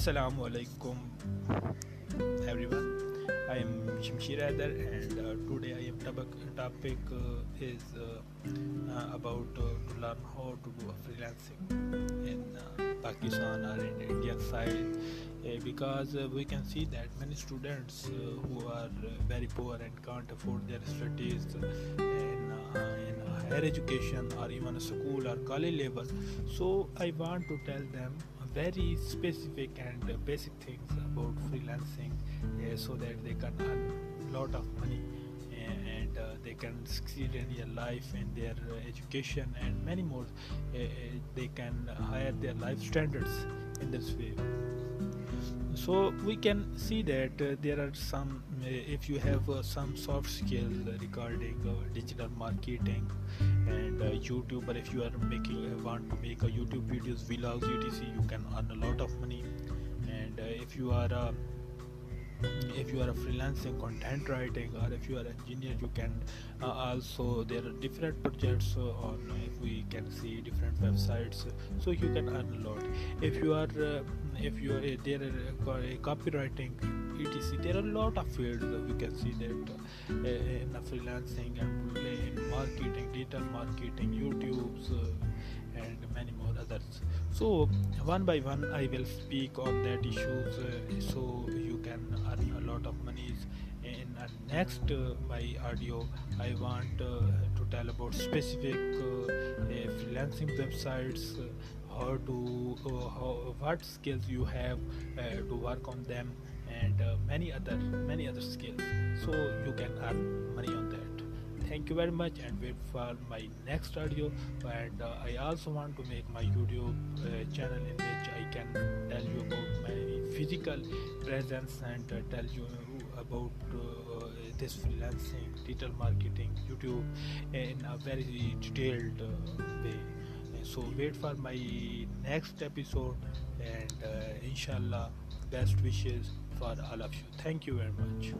Assalamu alaikum everyone. I am Shamshir Adar and uh, today I am topic, topic uh, is uh, uh about uh, to learn how to do freelancing in uh, Pakistan or in Indian side because we can see that many students who are very poor and can't afford their studies in, in higher education or even school or college level so I want to tell them very specific and uh, basic things about freelancing uh, so that they can earn a lot of money and uh, they can succeed in their life and their uh, education and many more uh, uh, they can higher their life standards in this way. So we can see that uh, there are some uh, if you have uh, some soft skills regarding digital marketing and youtube but if you are making want to make a youtube videos vlogs etc you can earn a lot of money. And if you are if you are a freelancing content writing or if you are an engineer you can uh, also there are different projects uh, on if we can see different websites so you can earn a lot. If you are uh, if you are there are copywriting etc there are a lot of fields we can see that uh, in freelancing and in marketing digital marketing youtube's uh, and many more others. So one by one i will speak on that issues uh, so you can earn a lot of money in uh, next uh, my audio i want uh, to tell about specific freelancing websites how to how, what skills you have to work on them and many other many other skills. So you can earn money on that. Thank you very much and wait for my next audio. And uh, i also want to make my youtube uh, channel in which i can tell you about my physical presence and uh, tell you about uh, this freelancing digital marketing youtube in a very detailed uh, way. So wait for my next episode and uh, inshallah best wishes for all of you. Thank you very much